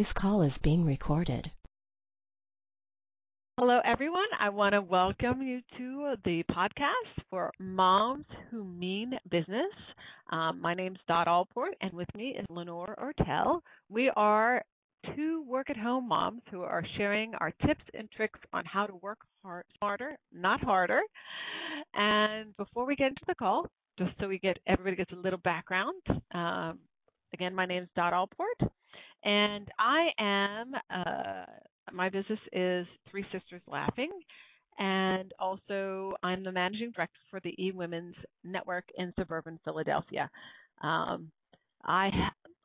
This call is being recorded. Hello, everyone. I want to welcome you to the podcast for Moms Who Mean Business. Um, my is Dot Allport, and with me is Lenore Ortel. We are two work at home moms who are sharing our tips and tricks on how to work hard, smarter, not harder. And before we get into the call, just so we get everybody gets a little background, um, again, my name is Dot Allport, and I am. Uh, my business is Three Sisters Laughing, and also I'm the managing director for the E Women's Network in suburban Philadelphia. Um, I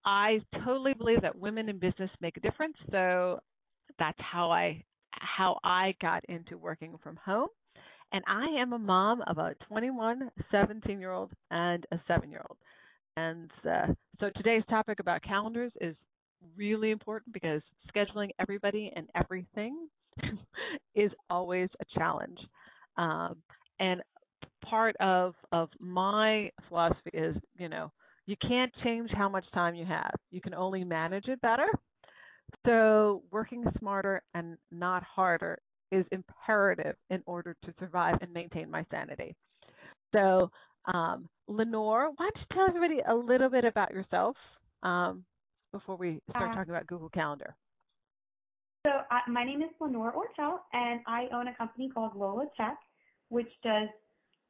I totally believe that women in business make a difference. So that's how I how I got into working from home. And I am a mom of a 21, 17 year old, and a seven year old. And uh, so today's topic about calendars is really important because scheduling everybody and everything is always a challenge. Um, and part of of my philosophy is, you know, you can't change how much time you have. You can only manage it better. So working smarter and not harder is imperative in order to survive and maintain my sanity. So, um, Lenore, why don't you tell everybody a little bit about yourself um, before we start uh, talking about Google Calendar? So, uh, my name is Lenore Ortel, and I own a company called Lola Tech, which does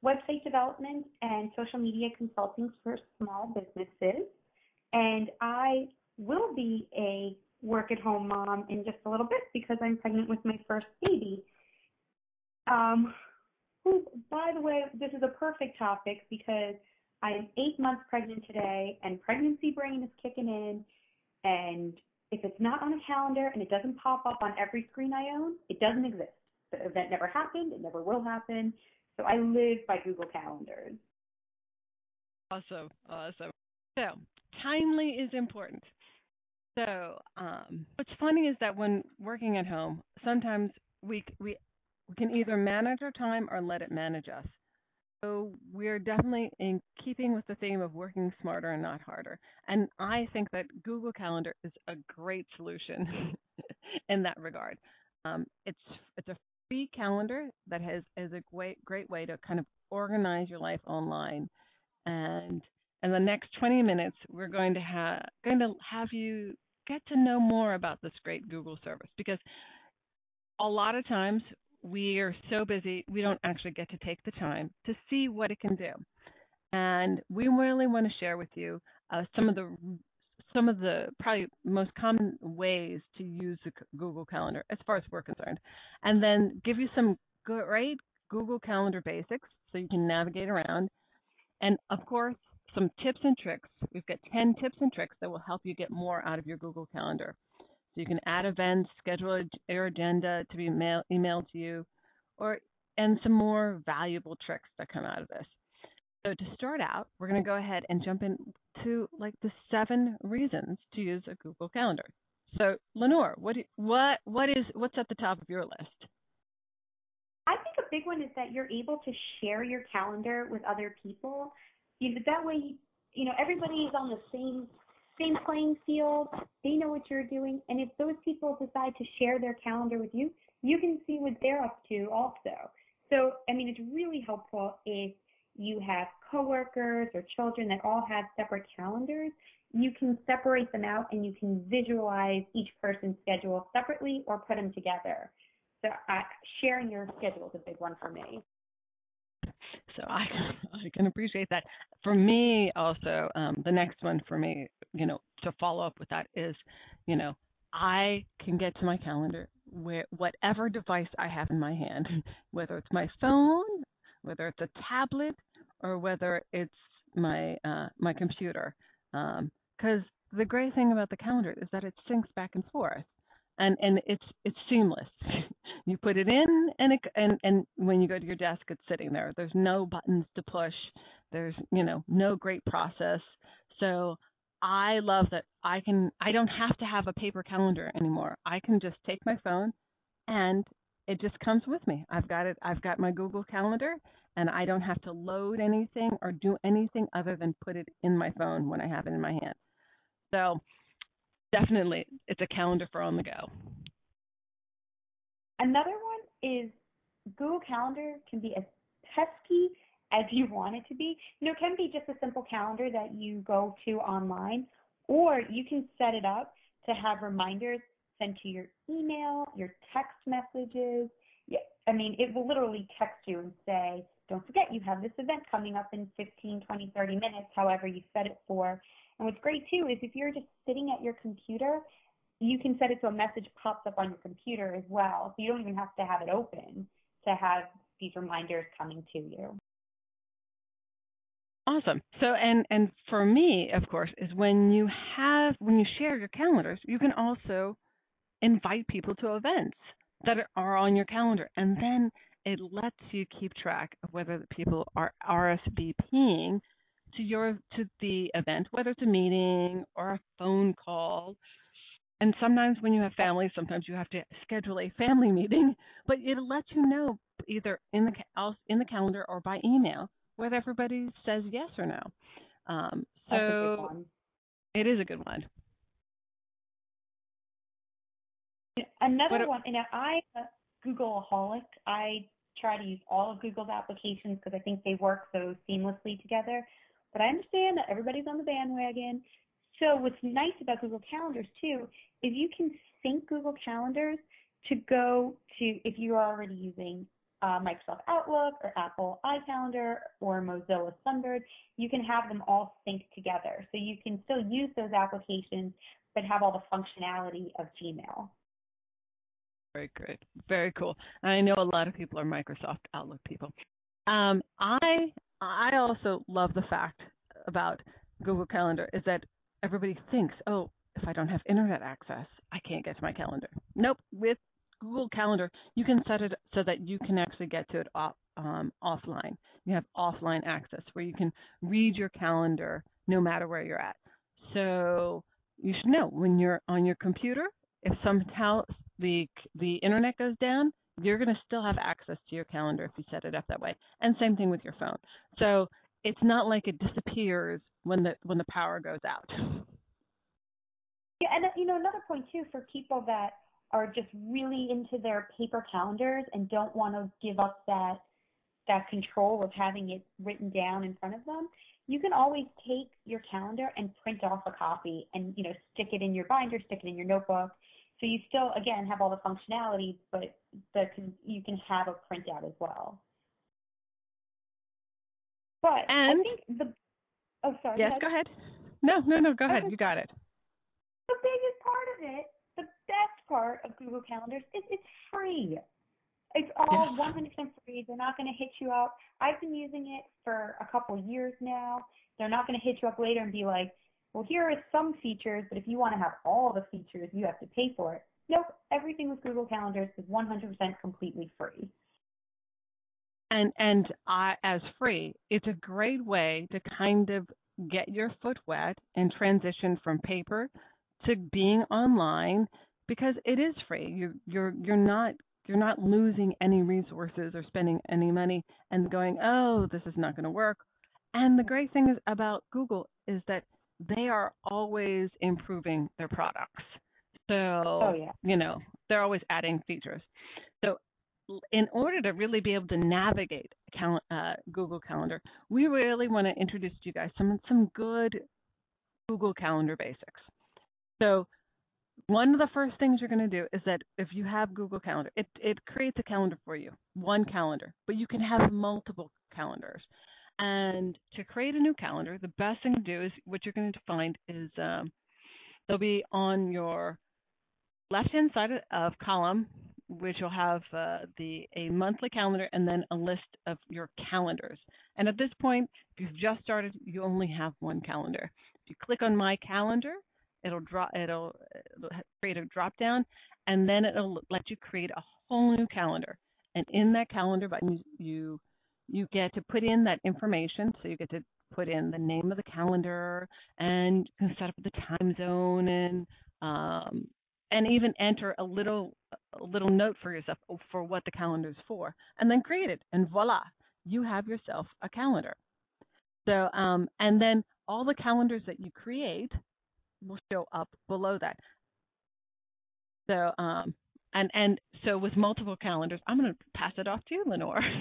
website development and social media consulting for small businesses. And I will be a work at home mom in just a little bit because I'm pregnant with my first baby. Um, who, by the way, this is a perfect topic because I am eight months pregnant today and pregnancy brain is kicking in. And if it's not on a calendar and it doesn't pop up on every screen I own, it doesn't exist. The event never happened. It never will happen. So I live by Google Calendars. Awesome, awesome. So timely is important. So um, what's funny is that when working at home, sometimes we we we can either manage our time or let it manage us. So we're definitely in keeping with the theme of working smarter and not harder. And I think that Google Calendar is a great solution in that regard. Um, it's it's a free calendar that has is a great great way to kind of organize your life online. And in the next 20 minutes, we're going to have going to have you get to know more about this great Google service because a lot of times we are so busy we don't actually get to take the time to see what it can do. And we really want to share with you uh, some of the some of the probably most common ways to use the Google Calendar as far as we're concerned, and then give you some great Google Calendar basics so you can navigate around, and of course some tips and tricks. We've got 10 tips and tricks that will help you get more out of your Google Calendar. So you can add events, schedule your agenda to be mail, emailed to you, or and some more valuable tricks that come out of this. So to start out, we're going to go ahead and jump into like the seven reasons to use a Google Calendar. So Lenore, what what what is what's at the top of your list? I think a big one is that you're able to share your calendar with other people. You know, that way, you know, everybody is on the same same playing field. They know what you're doing, and if those people decide to share their calendar with you, you can see what they're up to also. So, I mean, it's really helpful if you have coworkers or children that all have separate calendars, you can separate them out and you can visualize each person's schedule separately or put them together. So uh, sharing your schedule is a big one for me. So I I can appreciate that. For me, also, um, the next one for me, you know, to follow up with that is, you know, I can get to my calendar where whatever device I have in my hand, whether it's my phone, whether it's a tablet or whether it's my uh, my computer. Because um, the great thing about the calendar is that it syncs back and forth, and and it's it's seamless. you put it in, and it and and when you go to your desk, it's sitting there. There's no buttons to push. There's you know no great process. So I love that I can I don't have to have a paper calendar anymore. I can just take my phone and it just comes with me. I've got it I've got my Google Calendar and I don't have to load anything or do anything other than put it in my phone when I have it in my hand. So definitely it's a calendar for on the go. Another one is Google Calendar can be a pesky as you want it to be. You know, it can be just a simple calendar that you go to online, or you can set it up to have reminders sent to your email, your text messages. Yeah, I mean, it will literally text you and say, don't forget you have this event coming up in 15, 20, 30 minutes, however you set it for. And what's great too is if you're just sitting at your computer, you can set it so a message pops up on your computer as well. So you don't even have to have it open to have these reminders coming to you. Awesome. So and and for me, of course, is when you have when you share your calendars, you can also invite people to events that are on your calendar and then it lets you keep track of whether the people are RSVPing to your to the event, whether it's a meeting or a phone call. And sometimes when you have family, sometimes you have to schedule a family meeting, but it lets you know either in the in the calendar or by email whether everybody says yes or no. Um, so it is a good one. Another what, one, you know, I'm a Googleaholic. I try to use all of Google's applications because I think they work so seamlessly together. But I understand that everybody's on the bandwagon. So what's nice about Google Calendars too is you can sync Google Calendars to go to if you're already using uh, Microsoft Outlook or Apple iCalendar or Mozilla Sunbird, you can have them all synced together. So you can still use those applications but have all the functionality of Gmail. Very good. Very cool. I know a lot of people are Microsoft Outlook people. Um, I I also love the fact about Google Calendar is that everybody thinks, oh, if I don't have internet access, I can't get to my calendar. Nope. With Google Calendar, you can set it so that you can actually get to it off, um, offline. You have offline access where you can read your calendar no matter where you're at. So you should know when you're on your computer, if somehow the the internet goes down, you're going to still have access to your calendar if you set it up that way. And same thing with your phone. So it's not like it disappears when the when the power goes out. Yeah, and you know another point too for people that are just really into their paper calendars and don't want to give up that that control of having it written down in front of them, you can always take your calendar and print off a copy and you know stick it in your binder, stick it in your notebook. So you still again have all the functionality, but the you can have a printout as well. But and I think the oh sorry. Yes, go ahead. No, no, no, go ahead. You got it. The biggest part of it, the best part of Google Calendars is it's free. It's all 100% free. They're not going to hit you up. I've been using it for a couple of years now. They're not going to hit you up later and be like, well, here are some features, but if you want to have all the features, you have to pay for it. Nope, everything with Google Calendars is 100% completely free. And and I, as free, it's a great way to kind of get your foot wet and transition from paper to being online because it is free. You're you're you're not you're not losing any resources or spending any money and going, oh, this is not going to work. And the great thing is about Google is that they are always improving their products. So, oh, yeah. you know, they're always adding features. So, in order to really be able to navigate uh, Google Calendar, we really want to introduce to you guys some some good Google Calendar basics. So, one of the first things you're going to do is that if you have Google Calendar, it it creates a calendar for you, one calendar, but you can have multiple calendars. And to create a new calendar, the best thing to do is what you're going to find is um, they'll be on your left-hand side of column, which will have uh, the a monthly calendar and then a list of your calendars. And at this point, if you've just started, you only have one calendar. If you click on My Calendar, it'll draw it'll, it'll create a drop down, and then it'll let you create a whole new calendar. And in that calendar button, you you get to put in that information. So you get to put in the name of the calendar and you can set up the time zone and um, and even enter a little a little note for yourself for what the calendar is for, and then create it, and voila, you have yourself a calendar. So um, and then all the calendars that you create, will show up below that. So, um, and and so with multiple calendars, I'm going to pass it off to you, Lenore.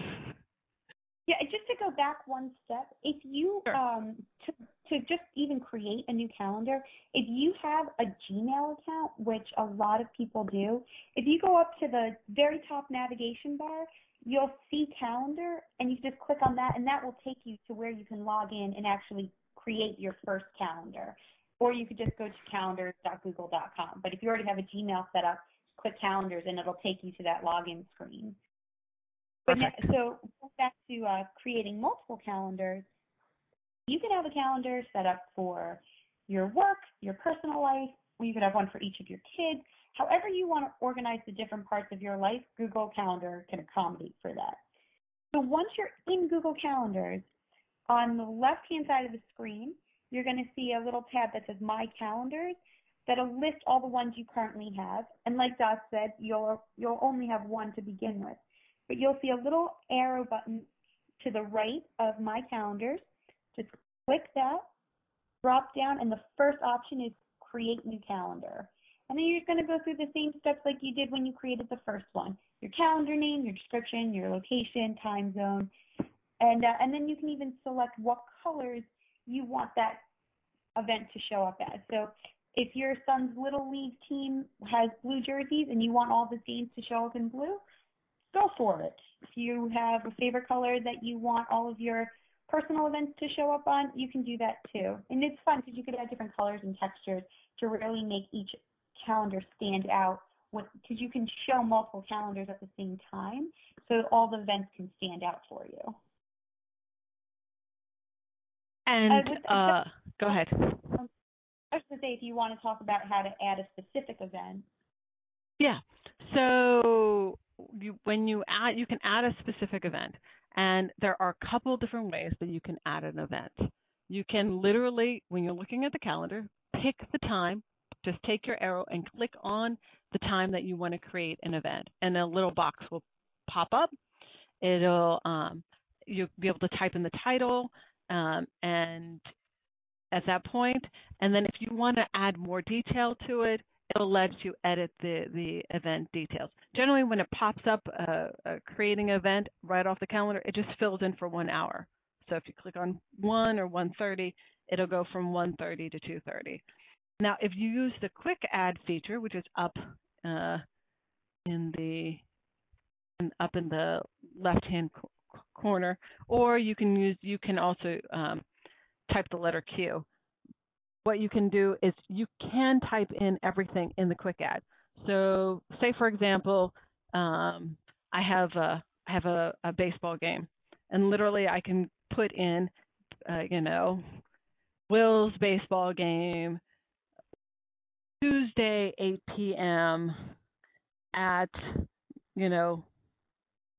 Yeah, just to go back one step, if you sure. um to to just even create a new calendar, if you have a Gmail account, which a lot of people do, if you go up to the very top navigation bar, you'll see calendar and you just click on that and that will take you to where you can log in and actually create your first calendar. Or you could just go to calendars.google.com. But if you already have a Gmail set up, click calendars and it'll take you to that login screen. But now, so back to uh, creating multiple calendars, you could have a calendar set up for your work, your personal life, or you could have one for each of your kids. However you want to organize the different parts of your life, Google Calendar can accommodate for that. So once you're in Google Calendars, on the left-hand side of the screen, you're going to see a little tab that says My Calendars that'll list all the ones you currently have. And like Dot said, you'll you'll only have one to begin with but you'll see a little arrow button to the right of My Calendars. Just click that, drop down, and the first option is Create New Calendar. And then you're just going to go through the same steps like you did when you created the first one. Your calendar name, your description, your location, time zone, and uh, and then you can even select what colors you want that event to show up as. So if your son's little league team has blue jerseys and you want all the games to show up in blue, go for it. If you have a favorite color that you want all of your personal events to show up on, you can do that too. And it's fun because you could add different colors and textures to really make each calendar stand out because you can show multiple calendars at the same time so all the events can stand out for you. And uh, go ahead. Um, I was going to say if you want to talk about how to add a specific event. Yeah. So you, when you add, you can add a specific event, and there are a couple different ways that you can add an event. You can literally, when you're looking at the calendar, pick the time. Just take your arrow and click on the time that you want to create an event, and a little box will pop up. It'll um, you'll be able to type in the title, um, and at that point, and then if you want to add more detail to it, it'll let you edit the, the event details. Generally, when it pops up uh, uh, creating an event right off the calendar, it just fills in for one hour. So if you click on 1 or 1.30, it'll go from 1.30 to 2.30. Now, if you use the quick add feature, which is up uh, in the up in the left-hand corner, or you can use you can also um, type the letter Q what you can do is you can type in everything in the quick add. So say for example, um, I have a I have a, a, baseball game, and literally I can put in, uh, you know, Will's baseball game, Tuesday 8 p.m. at, you know,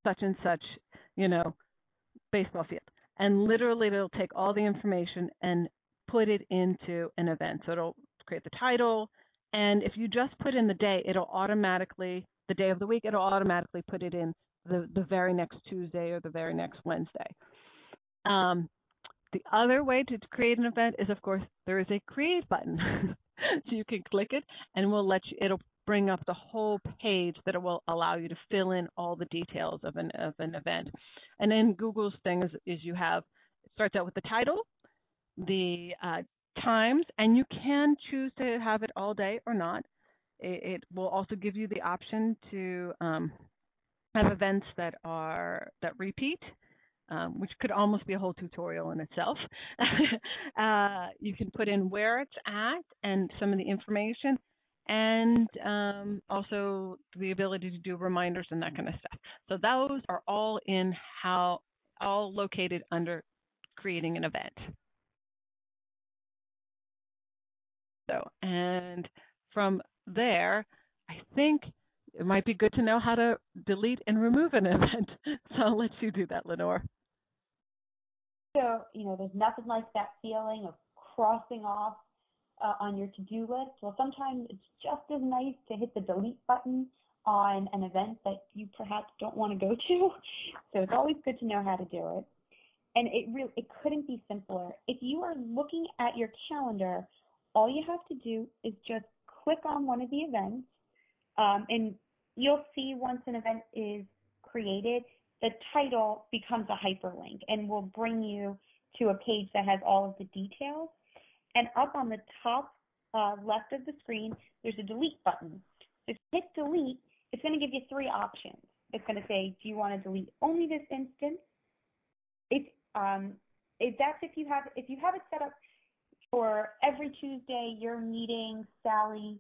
such and such, you know, baseball field. And literally it'll take all the information and put it into an event. So it'll create the title, and if you just put in the day, it'll automatically, the day of the week, it'll automatically put it in the, the very next Tuesday or the very next Wednesday. Um, the other way to create an event is, of course, there is a create button. so you can click it and we'll let you, it'll bring up the whole page that will allow you to fill in all the details of an, of an event. And then Google's thing is, is you have, it starts out with the title, the uh, times, and you can choose to have it all day or not. It, it will also give you the option to um, have events that are that repeat, um, which could almost be a whole tutorial in itself. uh, you can put in where it's at and some of the information, and um, also the ability to do reminders and that kind of stuff. So those are all in how all located under creating an event. So, and from there, I think it might be good to know how to delete and remove an event. So I'll let you do that, Lenore. So, you know, there's nothing like that feeling of crossing off uh, on your to-do list. Well, sometimes it's just as nice to hit the delete button on an event that you perhaps don't want to go to. So it's always good to know how to do it. And it really, it couldn't be simpler. If you are looking at your calendar all you have to do is just click on one of the events, um, and you'll see once an event is created, the title becomes a hyperlink and will bring you to a page that has all of the details. And up on the top uh, left of the screen, there's a delete button. So if you hit delete, it's going to give you three options. It's going to say, do you want to delete only this instance? Um, it, that's if you have if you have it set up for every Tuesday you're meeting Sally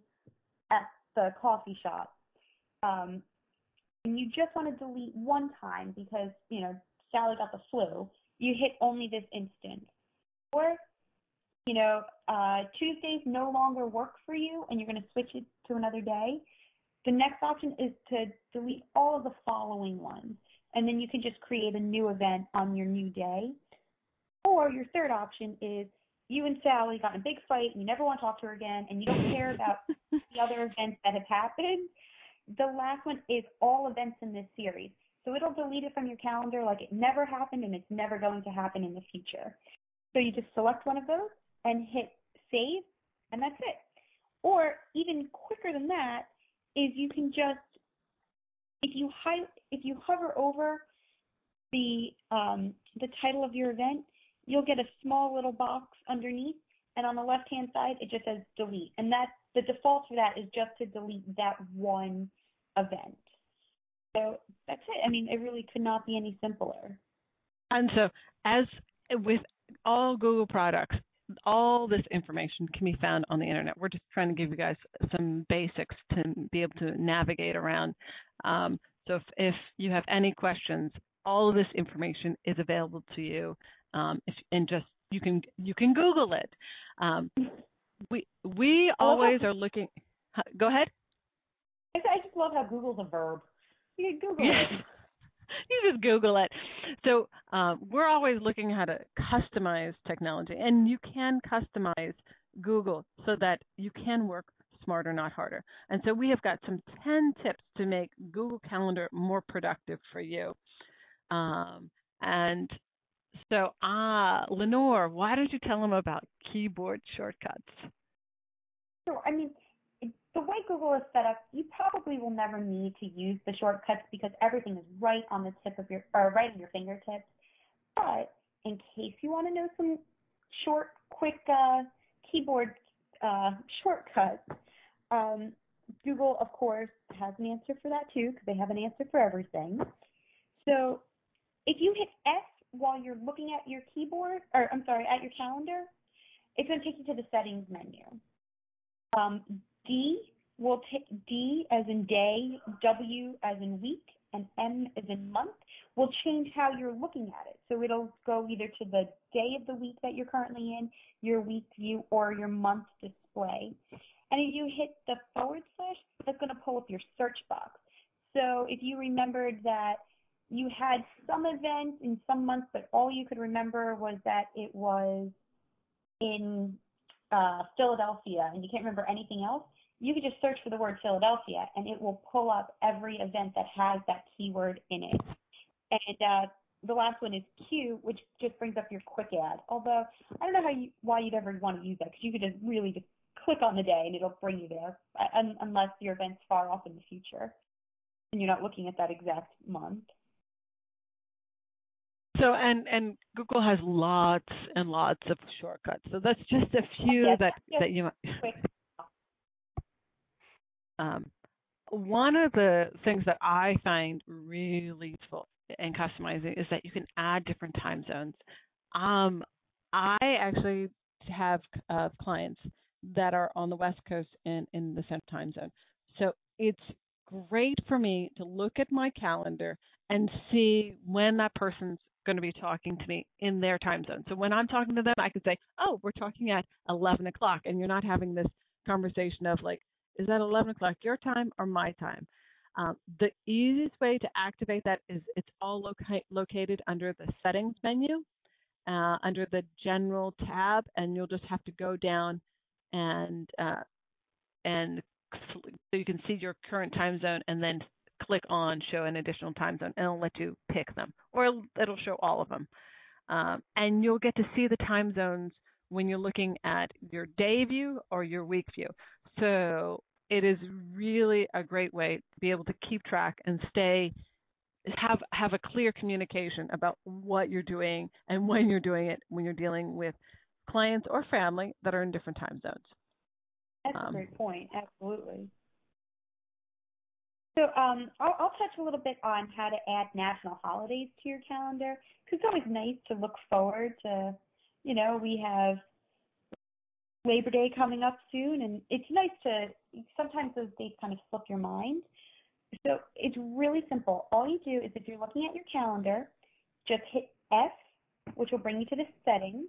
at the coffee shop, um, and you just want to delete one time because you know Sally got the flu. You hit only this instance, or you know uh, Tuesdays no longer work for you and you're going to switch it to another day. The next option is to delete all of the following ones, and then you can just create a new event on your new day. Or your third option is you and Sally got in a big fight and you never want to talk to her again and you don't care about the other events that have happened. The last one is all events in this series. So it'll delete it from your calendar like it never happened and it's never going to happen in the future. So you just select one of those and hit save and that's it. Or even quicker than that is you can just if you hi- if you hover over the um, the title of your event, you'll get a small little box underneath, and on the left hand side it just says delete, and that the default for that is just to delete that one event. So that's it. I mean, it really could not be any simpler. And so, as with all Google products, all this information can be found on the internet. We're just trying to give you guys some basics to be able to navigate around. Um, so if, if, you have any questions, all of this information is available to you, um, if, and just you can you can Google it. Um, we we always are looking. Go ahead. I just love how Google's a verb. You can Google it. you just Google it. So um, we're always looking how to customize technology, and you can customize Google so that you can work smarter, not harder. And so we have got some 10 tips to make Google Calendar more productive for you. Um, and so, ah, Lenore, why don't you tell them about keyboard shortcuts? Sure. I mean, the way Google is set up, you probably will never need to use the shortcuts because everything is right on the tip of your, or right on your fingertips. But in case you want to know some short, quick uh, keyboard uh, shortcuts, um, Google, of course, has an answer for that too because they have an answer for everything. So if you hit S while you're looking at your keyboard, or I'm sorry, at your calendar, it's going to take you to the settings menu. Um, D will take D as in day, W as in week, and M as in month will change how you're looking at it. So it'll go either to the day of the week that you're currently in, your week view, or your month display. And if you hit the forward slash, that's going to pull up your search box. So if you remembered that you had some event in some months, but all you could remember was that it was in uh, Philadelphia and you can't remember anything else, you could just search for the word Philadelphia and it will pull up every event that has that keyword in it. And uh, the last one is Q, which just brings up your quick add. Although I don't know how you why you'd ever want to use that because you could just really just click on the day and it'll bring you there, unless your event's far off in the future and you're not looking at that exact month. So and and Google has lots and lots of shortcuts. So that's just a few yes, that yes. that you might. Um, one of the things that I find really useful in customizing is that you can add different time zones. Um, I actually have uh, clients that are on the West Coast and in the Central Time Zone. So it's great for me to look at my calendar and see when that person's going to be talking to me in their time zone. So when I'm talking to them, I can say, oh, we're talking at 11 o'clock. And you're not having this conversation of like, is that 11 o'clock your time or my time? Um, the easiest way to activate that is it's all loca- located under the settings menu, uh, under the general tab, and you'll just have to go down and uh, and so you can see your current time zone and then click on show an additional time zone and it'll let you pick them or it'll show all of them. Um, and you'll get to see the time zones when you're looking at your day view or your week view. So it is really a great way to be able to keep track and stay have have a clear communication about what you're doing and when you're doing it when you're dealing with clients or family that are in different time zones. That's um, a great point. Absolutely. So um, I'll, I'll, touch a little bit on how to add national holidays to your calendar because it's always nice to look forward to. You know, we have Labor Day coming up soon, and it's nice to. Sometimes those dates kind of slip your mind. So it's really simple. All you do is if you're looking at your calendar, just hit F, which will bring you to the settings,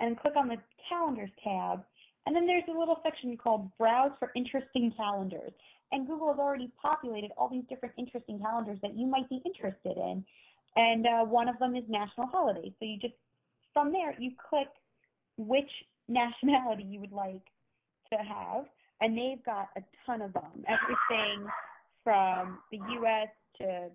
and click on the calendars tab. And then there's a little section called Browse for Interesting Calendars and Google has already populated all these different interesting calendars that you might be interested in. And uh, one of them is national holidays. So you just, from there, you click which nationality you would like to have, and they've got a ton of them. Everything from the U.S. to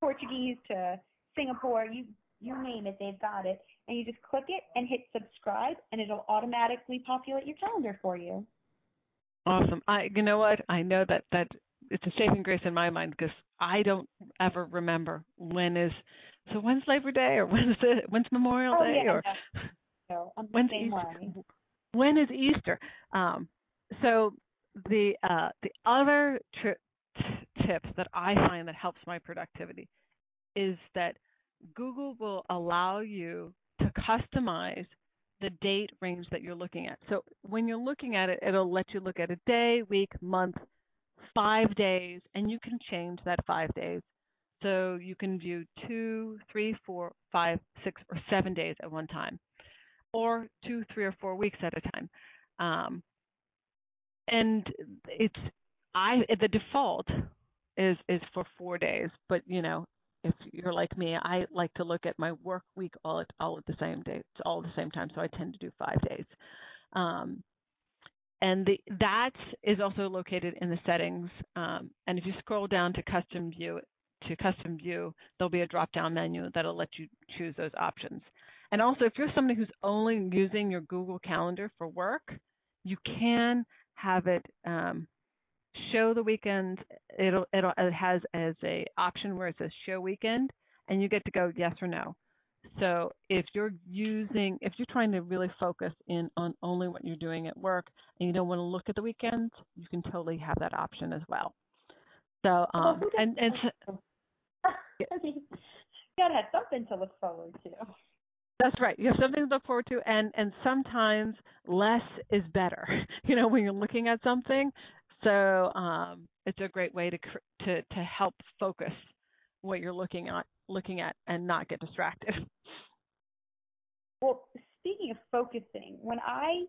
Portuguese to Singapore, you you name it, they've got it. And you just click it and hit subscribe, and it'll automatically populate your calendar for you. Awesome. I you know what? I know that that it's a saving grace in my mind because I don't ever remember when is so when's Labor Day or when's the when's Memorial oh, Day yeah, or no, when's Easter? When is Easter? Um, so the uh, the other tri- t- tips that I find that helps my productivity is that Google will allow you to customize the date range that you're looking at. So when you're looking at it, it'll let you look at a day, week, month, five days, and you can change that five days. So you can view two, three, four, five, six, or seven days at one time, or two, three, or four weeks at a time. Um, and it's I the default is is for four days, but you know if you're like me, I like to look at my work week all at all at the same day, all at the same time. So I tend to do five days. Um, and the, that is also located in the settings. Um, and if you scroll down to custom view, to custom view, there'll be a drop down menu that'll let you choose those options. And also, if you're somebody who's only using your Google Calendar for work, you can have it um, show the weekend. It'll it'll it has as a option where it says show weekend and you get to go yes or no. So if you're using if you're trying to really focus in on only what you're doing at work and you don't want to look at the weekends you can totally have that option as well. So um and and so, you gotta have something to look forward to that's right. You have something to look forward to, and and sometimes less is better. You know, when you're looking at something, so um, it's a great way to to to help focus what you're looking at looking at and not get distracted. Well, speaking of focusing, when I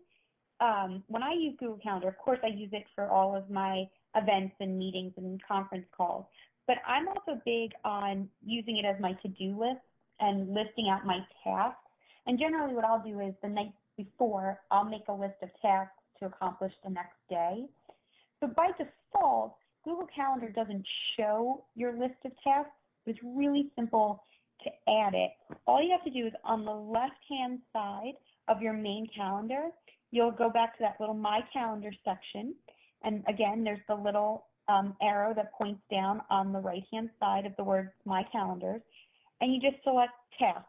um, when I use Google Calendar, of course I use it for all of my events and meetings and conference calls. But I'm also big on using it as my to-do list and listing out my tasks. And generally, what I'll do is the night before, I'll make a list of tasks to accomplish the next day. So by default, Google Calendar doesn't show your list of tasks. It's really simple to add it. All you have to do is on the left-hand side of your main calendar, you'll go back to that little My Calendar section. And again, there's the little um, arrow that points down on the right-hand side of the word My Calendars. And you just select tasks.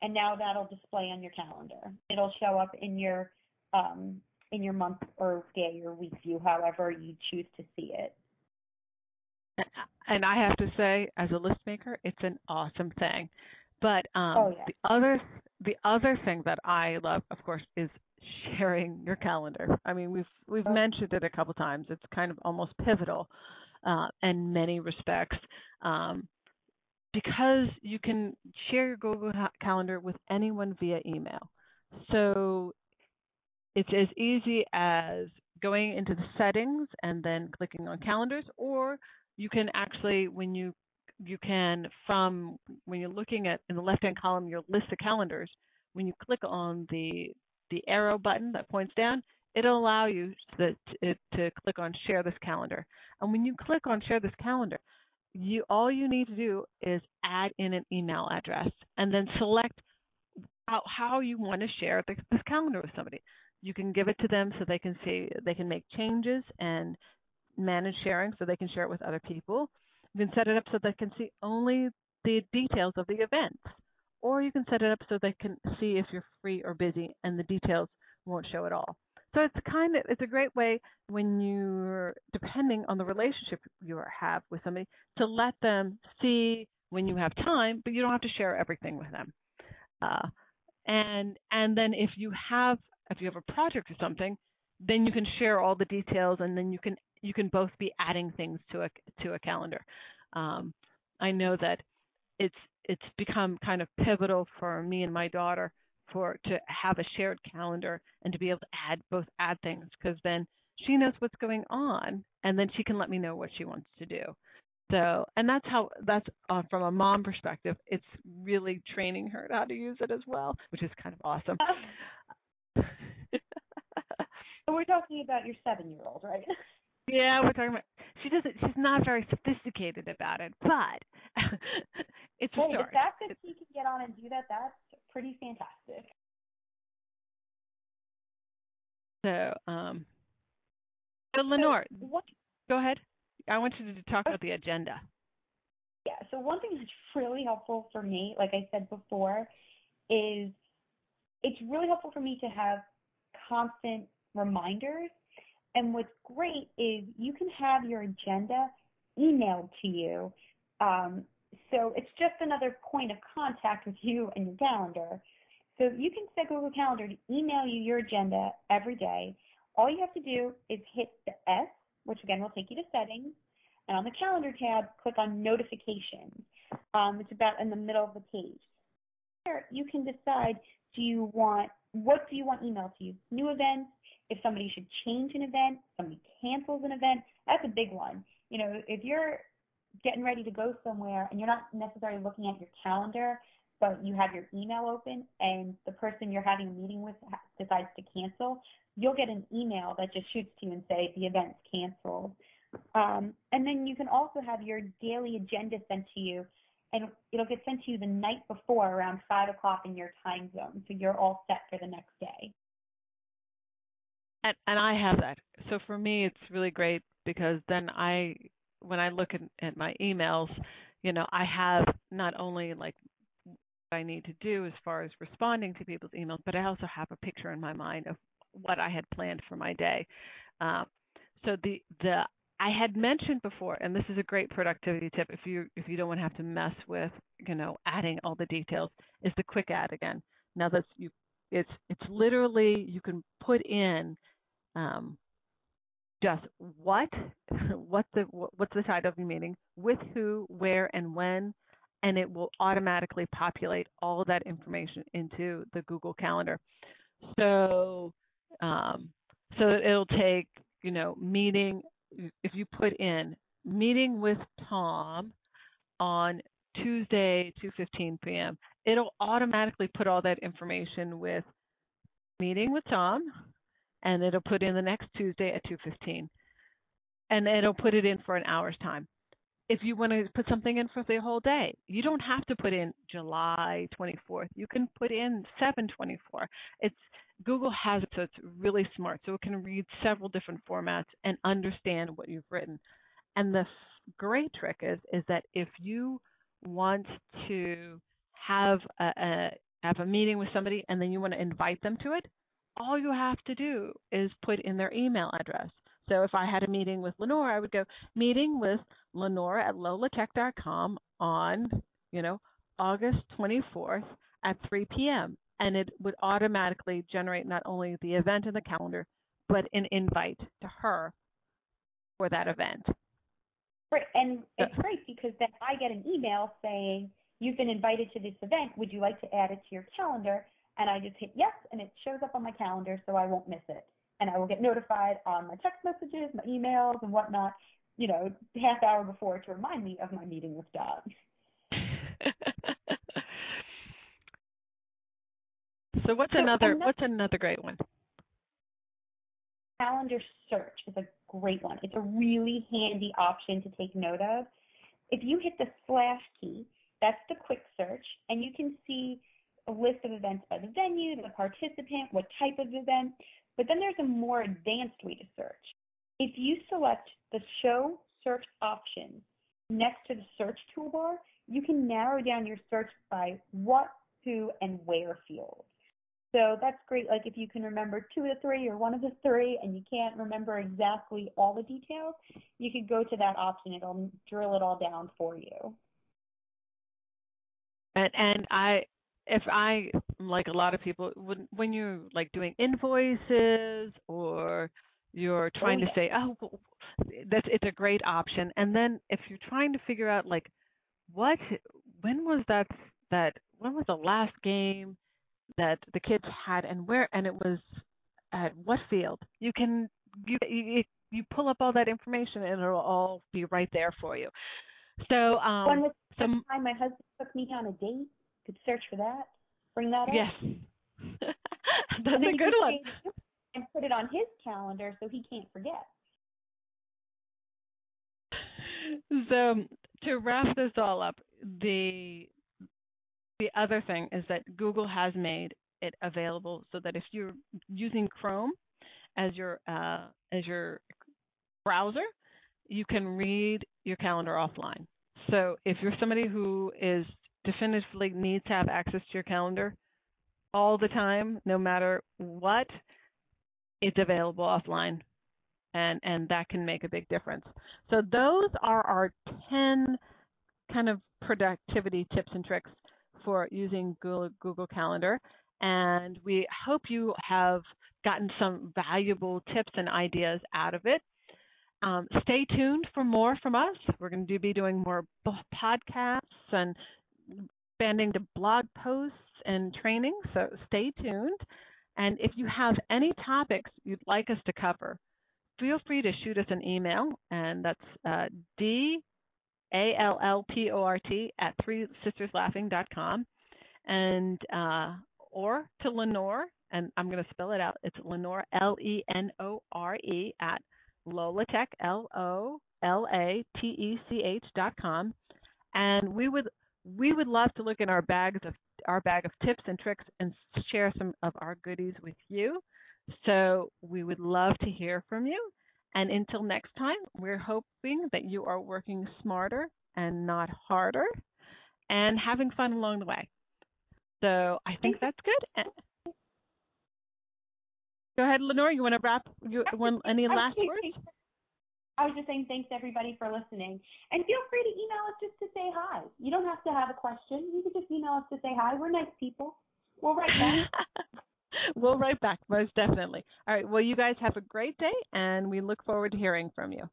And now that'll display on your calendar. It'll show up in your um, in your month or day or week view, however you choose to see it. And I have to say, as a list maker, it's an awesome thing. But um, oh, yeah. the other the other thing that I love, of course, is sharing your calendar. I mean, we've we've oh. mentioned it a couple times. It's kind of almost pivotal uh, in many respects. Um, because you can share your Google Calendar with anyone via email. So it's as easy as going into the settings and then clicking on calendars, or you can actually, when you you can from when you're looking at in the left hand column your list of calendars, when you click on the the arrow button that points down, it'll allow you to, to, to click on share this calendar. And when you click on share this calendar, you all you need to do is add in an email address and then select how, how you want to share the, this calendar with somebody. You can give it to them so they can see they can make changes and manage sharing so they can share it with other people. You can set it up so they can see only the details of the events, Or you can set it up so they can see if you're free or busy and the details won't show at all. So it's kind of it's a great way when you're depending on the relationship you have with somebody to let them see when you have time, but you don't have to share everything with them. Uh, and and then if you have if you have a project or something, then you can share all the details, and then you can you can both be adding things to a to a calendar. Um, I know that it's it's become kind of pivotal for me and my daughter for to have a shared calendar and to be able to add both add things because then she knows what's going on and then she can let me know what she wants to do. So, and that's how that's uh, from a mom perspective. It's really training her how to use it as well, which is kind of awesome. so we're talking about your seven-year-old, right? Yeah, we're talking about. She doesn't. She's not very sophisticated about it, but it's hey, a start. The fact that she can get on and do that, that's pretty fantastic. So, um, so Lenore, what, go ahead. I want you to talk about the agenda. Yeah. So one thing that's really helpful for me, like I said before, is it's really helpful for me to have constant reminders. And what's great is you can have your agenda emailed to you. Um, so it's just another point of contact with you and your calendar. So you can set Google Calendar to email you your agenda every day. All you have to do is hit the S, which again will take you to settings, and on the calendar tab, click on notifications. Um, it's about in the middle of the page. Here you can decide do you want what do you want emailed to you? New events, if somebody should change an event, somebody cancels an event, that's a big one. You know, if you're getting ready to go somewhere and you're not necessarily looking at your calendar, but you have your email open and the person you're having a meeting with decides to cancel, you'll get an email that just shoots to you and say the event's canceled. Um, and then you can also have your daily agenda sent to you, and it'll get sent to you the night before around 5 o'clock in your time zone, so you're all set for the next day. And, and I have that. So for me, it's really great because then I, when I look at, at my emails, you know, I have not only like I need to do as far as responding to people's emails, but I also have a picture in my mind of what I had planned for my day. Um, so the the I had mentioned before, and this is a great productivity tip if you if you don't want to have to mess with you know adding all the details, is the quick add again. Now that's you, it's it's literally you can put in um, just what what the what's the title of the meeting, with who, where, and when, and it will automatically populate all that information into the Google Calendar. So um, so it'll take you know meeting if you put in meeting with Tom on Tuesday 2:15 p.m. It'll automatically put all that information with meeting with Tom, and it'll put in the next Tuesday at 2:15, and it'll put it in for an hour's time. If you want to put something in for the whole day, you don't have to put in July 24th. You can put in 724. It's Google has it so it's really smart, so it can read several different formats and understand what you've written. And the great trick is is that if you want to have a, a have a meeting with somebody and then you want to invite them to it, all you have to do is put in their email address. So if I had a meeting with Lenore, I would go meeting with Lenore at lolatech.com on, you know, August 24th at 3 p.m and it would automatically generate not only the event in the calendar, but an invite to her for that event. Right, and it's great because then I get an email saying, You've been invited to this event. Would you like to add it to your calendar? And I just hit yes, and it shows up on my calendar so I won't miss it. And I will get notified on my text messages, my emails, and whatnot, you know, half hour before to remind me of my meeting with Doug. So what's so another what's another great one? Calendar search is a great one. It's a really handy option to take note of. If you hit the slash key, that's the quick search, and you can see a list of events by the venue, the participant, what type of event, but then there's a more advanced way to search. If you select the show search option next to the search toolbar, you can narrow down your search by what, who, and where fields. So that's great. Like if you can remember two of the three or one of the three and you can't remember exactly all the details, you could go to that option. It'll drill it all down for you. And and I if I like a lot of people when when you're like doing invoices or you're trying oh, to say oh that's it's a great option and then if you're trying to figure out like what when was that that when was the last game that the kids had and where and it was at what field? You can you you, you pull up all that information and it'll all be right there for you. So um when was time my husband took me on a date could search for that bring that up. Yes. That's a good one. and put it on his calendar so he can't forget. So to wrap this all up the the other thing is that Google has made it available so that if you're using Chrome as your uh, as your browser, you can read your calendar offline. So if you're somebody who is definitively needs to have access to your calendar all the time, no matter what, it's available offline and and that can make a big difference. So those are our 10 kind of productivity tips and tricks for using Google, Google Calendar. And we hope you have gotten some valuable tips and ideas out of it. Um, stay tuned for more from us. We're going to be doing more podcasts and expanding to blog posts and training. So stay tuned. And if you have any topics you'd like us to cover, feel free to shoot us an email, and that's uh, D a L L P O R T at three sisters laughing.com and uh, or to Lenore, and I'm going to spell it out. It's Lenore L E N O R E at Lolatech L O L A T E C H dot com, and we would we would love to look in our bags of our bag of tips and tricks and share some of our goodies with you. So we would love to hear from you. And until next time, we're hoping that you are working smarter and not harder and having fun along the way. So I think that's good. Go ahead, Lenore. You want to wrap? You any last words? I was just saying thanks everybody for listening, and feel free to email us just to say hi. You don't have to have a question. You can just email us to say hi. We're nice people. We'll write back. we'll write back, most definitely. All right. Well, you guys have a great day, and we look forward to hearing from you.